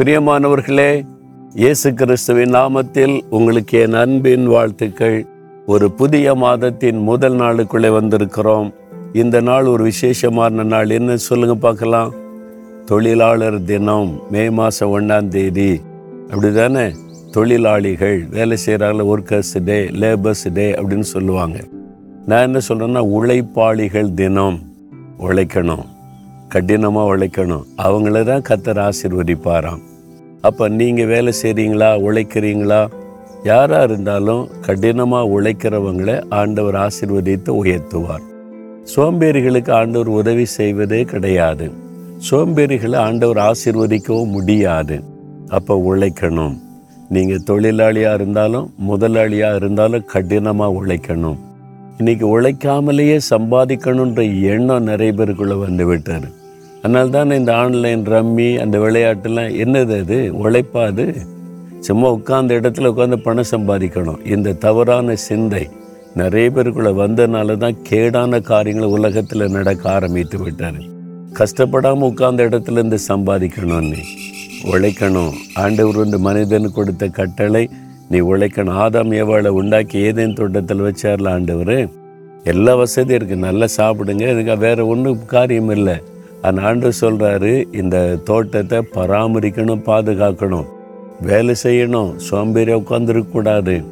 பிரியமானவர்களே இயேசு கிறிஸ்துவின் நாமத்தில் உங்களுக்கு என் அன்பின் வாழ்த்துக்கள். ஒரு புதிய மாதத்தின் முதல் நாளுக்குள்ளே வந்திருக்கிறோம். இந்த நாள் ஒரு விசேஷமான நாள். என்ன சொல்லுங்க பார்க்கலாம். தொழிலாளர் தினம் மே மாதம் ஒன்றாம் தேதி. அப்படிதானே? தொழிலாளிகள் வேலை செய்கிறாங்கள ஒர்க்கர்ஸ் டே லேபர்ஸ் டே அப்படின்னு சொல்லுவாங்க. நான் என்ன சொல்கிறேன்னா உழைப்பாளிகள் தினம். உழைக்கணும். கடினமாக உழைக்கணும். அவங்கள தான் கத்தர் ஆசிர்வதிப்பாராம். அப்போ நீங்கள் வேலை செய்கிறீங்களா உழைக்கிறீங்களா? யாராக இருந்தாலும் கடினமாக உழைக்கிறவங்களை ஆண்டவர் ஆசிர்வதித்து உயர்த்துவார். சோம்பேறிகளுக்கு ஆண்டவர் உதவி செய்வதே கிடையாது. சோம்பேறிகளை ஆண்டவர் ஆசீர்வதிக்கவும் முடியாது. அப்போ உழைக்கணும். நீங்கள் தொழிலாளியாக இருந்தாலும் முதலாளியாக இருந்தாலும் கடினமாக உழைக்கணும். இன்றைக்கி உழைக்காமலேயே சம்பாதிக்கணுன்ற எண்ணம் நிறைய பேருக்குள்ளே வந்து விட்டார் அதனால தான் இந்த ஆன்லைன் ரம்மி அந்த விளையாட்டுலாம் என்னது அது? உழைப்பாது சும்மா உட்கார்ந்த இடத்துல உட்காந்து பணம் சம்பாதிக்கணும். இந்த தவறான சிந்தை நிறைய பேருக்குள்ளே வந்ததுனால தான் கேடான காரியங்கள் உலகத்தில் நடக்க ஆரம்பித்து விட்டார். கஷ்டப்படாமல் உட்கார்ந்த இடத்துல இருந்து சம்பாதிக்கணும்னு உழைக்கணும். ஆண்டவர் வந்து மனிதனுக்கு கொடுத்த கட்டளை நீ உழைக்கணும். ஆதாம் எவ்வளோ உண்டாக்கி ஏதேன் தோட்டத்தில் வச்சார்ல ஆண்டவர்? எல்லா வசதியும் இருக்குது நல்லா சாப்பிடுங்க. எனக்கு வேறு ஒன்றும் காரியம் இல்லை. அந்த ஆண்டு சொல்கிறாரு இந்த தோட்டத்தை பராமரிக்கணும் பாதுகாக்கணும் வேலை செய்யணும் சோம்பேறி உட்காந்துருக்கக்கூடாது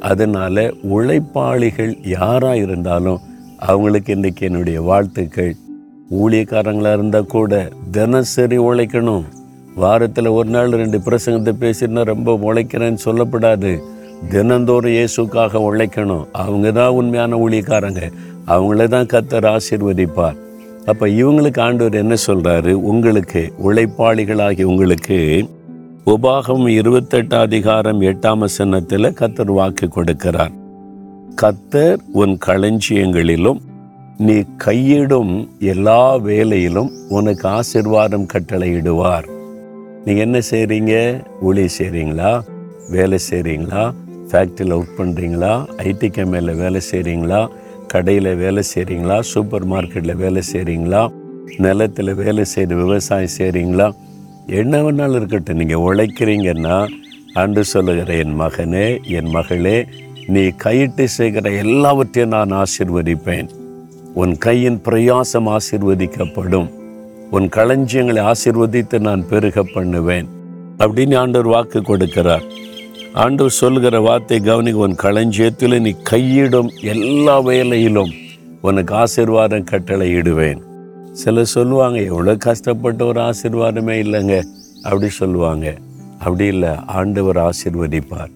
அதனால உழைப்பாளிகள் யாராக இருந்தாலும் அவங்களுக்கு இன்றைக்கி என்னுடைய வாழ்த்துக்கள். ஊழியக்காரங்களாக இருந்தால் கூட தினசரி உழைக்கணும். வாரத்தில் ஒரு நாள் ரெண்டு பிரசங்கத்தை பேசினா ரொம்ப உழைக்கிறேன்னு சொல்லப்படாது. தினந்தோறும் இயேசுக்காக உழைக்கணும். அவங்க தான் உண்மையான ஊழியக்காரங்க. அவங்கள தான் கத்தர் ஆசீர்வதிப்பார். அப்போ இவங்களுக்கு ஆண்டவர் என்ன சொல்கிறாரு உங்களுக்கு உழைப்பாளிகளாகி உங்களுக்கு உபாகம் இருபத்தெட்டு அதிகாரம் எட்டாம் வசனத்தில் கத்தர் வாக்கு கொடுக்கிறார். கத்தர் உன் களஞ்சியங்களிலும் நீ கையிடும் எல்லா வேலையிலும் உனக்கு ஆசிர்வாதம் கட்டளையிடுவார். நீங்கள் என்ன செய்கிறீங்க ஒளி செய்கிறீங்களா வேலை செய்கிறீங்களா ஃபேக்ட்ரியில் ஒர்க் பண்ணுறீங்களா ஐடி கம்பெனியில் வேலை செய்கிறீங்களா கடையில் வேலை செய்கிறீங்களா சூப்பர் மார்க்கெட்டில் வேலை செய்கிறீங்களா நிலத்தில் வேலை செய்து விவசாயம் செய்கிறீங்களா என்ன வேணாலும் இருக்கட்டும். நீங்கள் உழைக்கிறீங்கன்னா அன்று சொல்லுகிற என் மகனே என் மகளே நீ கையிட்டு செய்கிற எல்லாவற்றையும் நான் ஆசிர்வதிப்பேன். உன் கையின் பிரயாசம் ஆசிர்வதிக்கப்படும். உன் களஞ்சியங்களை ஆசிர்வதித்து நான் பெருக பண்ணுவேன். அப்படின்னு ஆண்டவர் வாக்கு கொடுக்கிறார். ஆண்டவர் சொல்கிற வார்த்தை கவனிக்க உன் களஞ்சியத்தில் நீ கையிடும் எல்லா வேலையிலும் உனக்கு ஆசிர்வாதம் கட்டளை இடுவேன். சிலர் சொல்லுவாங்க எவ்வளோ கஷ்டப்பட்ட ஒரு ஆசிர்வாதமே இல்லைங்க. அப்படி சொல்லுவாங்க. அப்படி இல்லை ஆண்டவர் ஆசிர்வதிப்பார்.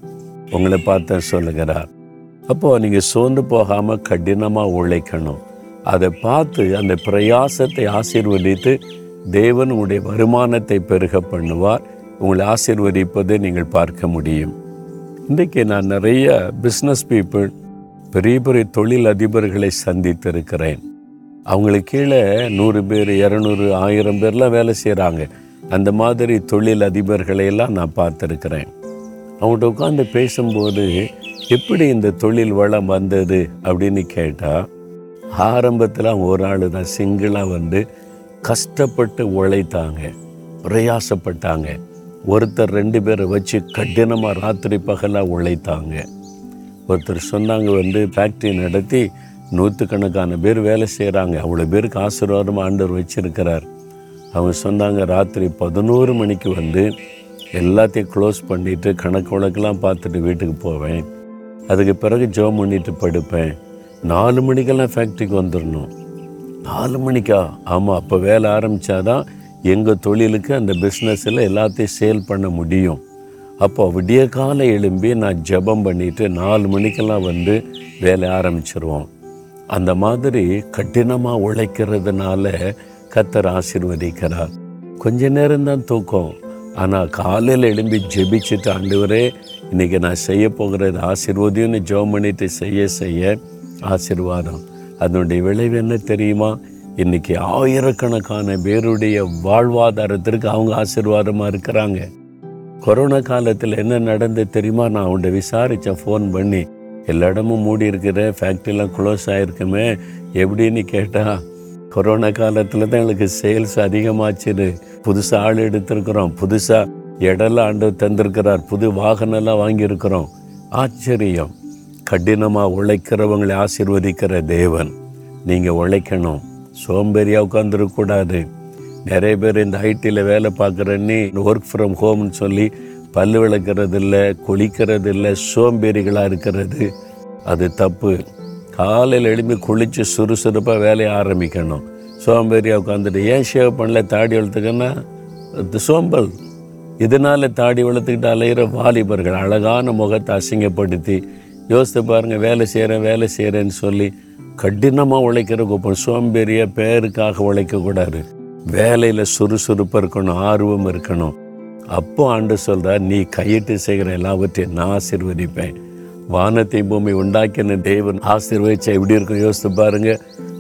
உங்களை பார்த்து சொல்லுகிறார் அப்போது நீங்கள் சோர்ந்து போகாமல் கடினமாக உழைக்கணும். அதை பார்த்து அந்த பிரயாசத்தை ஆசீர்வதித்து தேவன் உங்களுடைய வருமானத்தை பெருக பண்ணுவார். உங்களை ஆசிர்வதிப்பதை நீங்கள் பார்க்க முடியும். இன்றைக்கு நான் நிறைய பிஸ்னஸ் பீப்புள் பெரிய பெரிய தொழில் அதிபர்களை சந்தித்திருக்கிறேன். அவங்களுக்கு கீழே நூறு பேர் இரநூறு ஆயிரம் பேர்லாம் வேலை செய்கிறாங்க அந்த மாதிரி தொழில் அதிபர்களை எல்லாம் நான் பார்த்துருக்கிறேன். அவங்கள்ட்ட உட்காந்து பேசும்போது எப்படி இந்த தொழில் வளம் வந்தது? அப்படின்னு கேட்டால் ஆரம்பத்தில் ஒரு ஆள் தான் சிங்கிளாக வந்து கஷ்டப்பட்டு உழைத்தாங்க பிரயாசப்பட்டாங்க. ஒருத்தர் ரெண்டு பேரை வச்சு கடினமாக ராத்திரி பகலாக உழைத்தாங்க. ஒருத்தர் சொன்னாங்க வந்து ஃபேக்ட்ரி நடத்தி நூற்றுக்கணக்கான பேர் வேலை செய்கிறாங்க அவ்வளோ பேருக்கு ஆசீர்வாதமாக ஆண்டவர் வச்சிருக்கிறார். அவங்க சொன்னாங்க ராத்திரி பதினோரு மணிக்கு வந்து எல்லாத்தையும் க்ளோஸ் பண்ணிவிட்டு கணக்கு வழக்கெல்லாம் பார்த்துட்டு வீட்டுக்கு போவேன். அதுக்கு பிறகு ஜோம் பண்ணிட்டு படுப்பேன். நாலு மணிக்கெல்லாம் ஃபேக்ட்ரிக்கு வந்துடணும் நாலு மணிக்கா? ஆமாம் அப்போ வேலை ஆரம்பித்தாதான் எங்கள் தொழிலுக்கு அந்த பிஸ்னஸில் எல்லாத்தையும் சேல் பண்ண முடியும். அப்போ விடிய காலை எழும்பி நான் ஜெபம் பண்ணிவிட்டு நாலு மணிக்கெல்லாம் வந்து வேலை ஆரம்பிச்சிருவோம். அந்த மாதிரி கடினமாக உழைக்கிறதுனால கத்தர் ஆசிர்வதிக்கிறார். கொஞ்ச நேரம்தான் தூக்கம். ஆனால் காலையில் எழும்பி ஜெபிச்சுட்டு ஆண்டவரே இன்றைக்கி நான் செய்ய போகிறது ஆசிர்வதியும்னு ஜெபம் பண்ணிட்டு செய்ய செய்ய ஆசிர்வாதம். அதனுடைய விளைவு என்ன தெரியுமா? இன்றைக்கி ஆயிரக்கணக்கான பேருடைய வாழ்வாதாரத்திற்கு அவங்க ஆசீர்வாதமாக இருக்கிறாங்க. கொரோனா காலத்தில் என்ன நடந்து தெரியுமா? நான் அவன்கிட்ட விசாரித்தேன் ஃபோன் பண்ணி. எல்லா இடமும் மூடி இருக்கிற ஃபேக்ட்ரிலாம் க்ளோஸ் ஆகிருக்குமே எப்படின்னு கேட்டால் கொரோனா காலத்தில் தான் எங்களுக்கு சேல்ஸ் அதிகமாச்சுது புதுசாக ஆள் எடுத்திருக்கிறோம் புதுசாக இடம்லாம் ஆண்டு தந்திருக்கிறார் புது வாகனம்லாம் வாங்கியிருக்கிறோம். ஆச்சரியம். கடினமாக உழைக்கிறவங்களை ஆசிர்வதிக்கிற தேவன். நீங்கள் உழைக்கணும். சோம்பேறியாக உட்காந்துருக்கக்கூடாது நிறைய பேர் இந்த ஐடியில் வேலை பார்க்குறேன்னு ஒர்க் ஃப்ரம் ஹோம்னு சொல்லி பல்லு விளக்கிறது இல்லை குளிக்கிறது இல்லை சோம்பேறிகளாக இருக்கிறது. அது தப்பு. காலையில் எழுப்பி குளித்து சுறுசுறுப்பாக வேலையை ஆரம்பிக்கணும். சோம்பேறியாக உட்காந்துட்டு ஏன் ஷேவ் பண்ணல தாடி வளர்த்துக்கன்னா? சோம்பல். இதனால் தாடி வளர்த்துக்கிட்டு அலையிற வாலிபர்கள் அழகான முகத்தை அசிங்கப்படுத்தி யோசித்து பாருங்கள் வேலை செய்கிறேன் வேலை செய்கிறேன்னு சொல்லி கடினமாக உழைக்கிற கூப்பம் சோம்பேறிய பேருக்காக உழைக்கக்கூடாது. வேலையில் சுறுசுறுப்பாக இருக்கணும் ஆர்வம் இருக்கணும். அப்போ ஆண்டு சொல்கிறார் நீ கையிட்டு செய்கிற எல்லாவற்றையும் நான் ஆசிர்வதிப்பேன். வானத்தை பூமி உண்டாக்கின தேவன் ஆசீர்வதிச்சா எப்படி இருக்கும்? யோசித்து பாருங்க.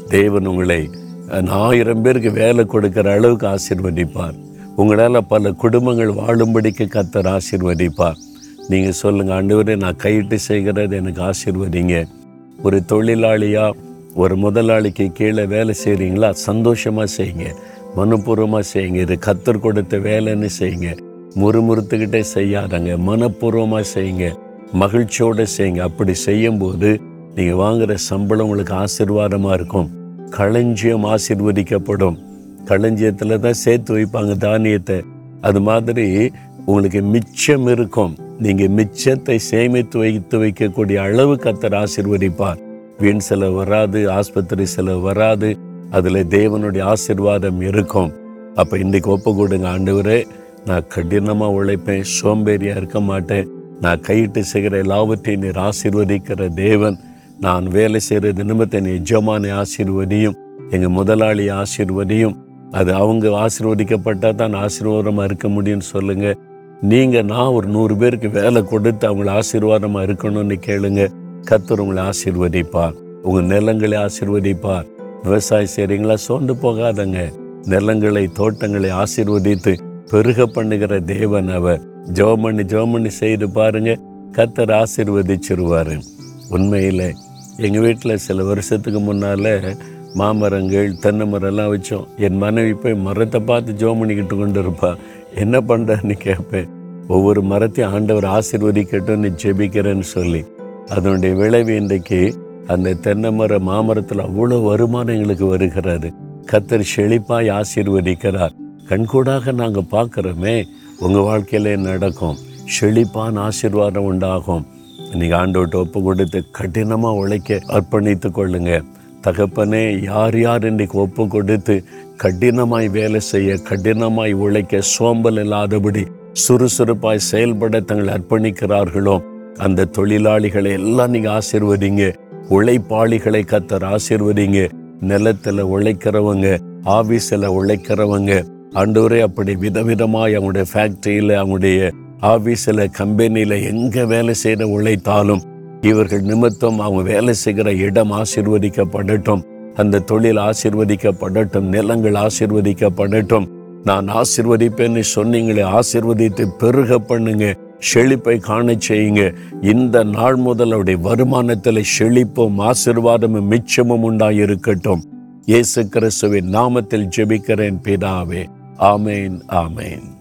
தேவன் உங்களை ஆயிரம் பேருக்கு வேலை கொடுக்குற அளவுக்கு ஆசீர்வதிப்பார். உங்களால் பல குடும்பங்கள் வாழும்படிக்கு கத்தர் ஆசீர்வதிப்பார். நீங்கள் சொல்லுங்கள் ஆண்டவரே நான் கையிட்டு செய்கிறது எனக்கு ஆசிர்வதிங்க. ஒரு தொழிலாளியாக ஒரு முதலாளிக்கு கீழே வேலை செய்கிறீங்களா சந்தோஷமாக செய்யுங்க. மனப்பூர்வமாக செய்யுங்க. இது கத்தர் கொடுத்த வேலைன்னு செய்யுங்க. முறுமுறுத்துக்கிட்டே செய்யாதங்க. மனப்பூர்வமாக செய்யுங்க. மகிழ்ச்சியோடு செய்யுங்க. அப்படி செய்யும்போது நீங்கள் வாங்குகிற சம்பளம் உங்களுக்கு ஆசீர்வாதமாக இருக்கும். களஞ்சியம் ஆசீர்வதிக்கப்படும். களஞ்சியத்தில் தான் சேர்த்து வைப்பாங்க தானியத்தை. அது மாதிரி உங்களுக்கு மிச்சம் இருக்கும். நீங்கள் மிச்சத்தை சேமித்து வைத்து வைக்கக்கூடிய அளவு கத்தர் ஆசீர்வதிப்பார். வீண் செலவு வராது ஆஸ்பத்திரி செலவு வராது அதில் தேவனுடைய ஆசீர்வாதம் இருக்கும். அப்போ இன்றைக்கு ஒப்பு கொடுங்க ஆண்டவரே. நான் கடினமாக உழைப்பேன் சோம்பேறியாக இருக்க மாட்டேன். நான் கையிட்டு செய்கிற எல்லாவற்றையும் நீர் ஆசீர்வதிக்கிற தேவன். நான் வேலை செய்கிற நிமித்தம் நீ எஜமானை ஆசீர்வதியும் எங்கள் முதலாளி ஆசிர்வதியும். அது அவங்க ஆசீர்வதிக்கப்பட்டால் தான் ஆசீர்வாதமாக இருக்க முடியும்னு சொல்லுங்கள் நீங்கள் நான் ஒரு நூறு பேருக்கு வேலை கொடுத்து அவங்கள ஆசீர்வாதமாக இருக்கணும்னு கேளுங்கள் கத்தர் உங்களை ஆசீர்வதிப்பார். உங்கள் நிலங்களை ஆசீர்வதிப்பார். விவசாயம் செய்கிறீங்களா சோர்ந்து போகாதங்க. நிலங்களை தோட்டங்களை ஆசீர்வதித்து பெருக பண்ணுகிற தேவன் அவர். ஜோமண்ணி ஜோமண்ணி செய்து பாருங்க. கத்தர் ஆசீர்வதிச்சிருவார். உண்மையில் எங்கள் வீட்டில் சில வருஷத்துக்கு முன்னால் மாமரங்கள் தென்னை மரம்லாம் வச்சோம். என் மனைவி போய் மரத்தை பார்த்து ஜோமணிக்கிட்டு பண்ணிக்கிட்டு கொண்டு இருப்பாள் என்ன பண்ணுறன்னு கேட்பேன் ஒவ்வொரு மரத்தையும் ஆண்டவர் ஆசீர்வதிக்கட்டும்னு ஜெபிக்கிறேன்னு சொல்லி. அதனுடைய விளைவு இன்றைக்கு அந்த தென்னை மர மாமரத்தில் அவ்வளோ வருமானம் எங்களுக்கு வருகிறது. கத்தர் செழிப்பாய் ஆசீர்வதிக்கிறார். கண்கூடாக நாங்கள் பார்க்குறோமே உங்கள் வாழ்க்கையிலே நடக்கும். செழிப்பான ஆசீர்வாதம் உண்டாகும். இன்னைக்கு ஆண்டோட்ட ஒப்பு கொடுத்து கடினமாக உழைக்க அர்ப்பணித்து கொள்ளுங்க. தகப்பனே யார் யார் இன்றைக்கு ஒப்பு கொடுத்து கடினமாய் வேலை செய்ய கடினமாய் உழைக்க சோம்பல் இல்லாதபடி சுறுசுறுப்பாய் செயல்பட தங்களை அர்ப்பணிக்கிறார்களோ அந்த தொழிலாளிகளை எல்லாம் நீங்கள் ஆசிர்வதிங்க. உழைப்பாளிகளை கத்தர் ஆசிர்வதிங்க. நிலத்தில் உழைக்கிறவங்க ஆஃபீஸில் உழைக்கிறவங்க ஆண்டவரே அப்படி விதவிதமாய் அவங்களுடைய ஃபேக்ட்ரியில் அவங்களுடைய ஆஃபீஸில் கம்பெனியில் எங்கே வேலை செய்த உழைத்தாலும் இவர்கள் நிமித்தம் அவங்க வேலை செய்கிற இடம் ஆசிர்வதிக்கப்படட்டும். அந்த தொழில் ஆசிர்வதிக்கப்படட்டும். நிலங்கள் ஆசிர்வதிக்கப்படட்டும். நான் ஆசிர்வதிப்பேன்னு சொன்னீங்களே ஆசிர்வதித்து பெருக பண்ணுங்க. செழிப்பை காண செய்யுங்க. இந்த நாள் முதல் அவருடைய வருமானத்தில் செழிப்பும் ஆசிர்வாதமும் மிச்சமும் உண்டாயிருக்கட்டும். இயேசு கிறிஸ்துவின் நாமத்தில் ஜெபிக்கிறேன் பிதாவே. ஆமேன் ஆமேன்.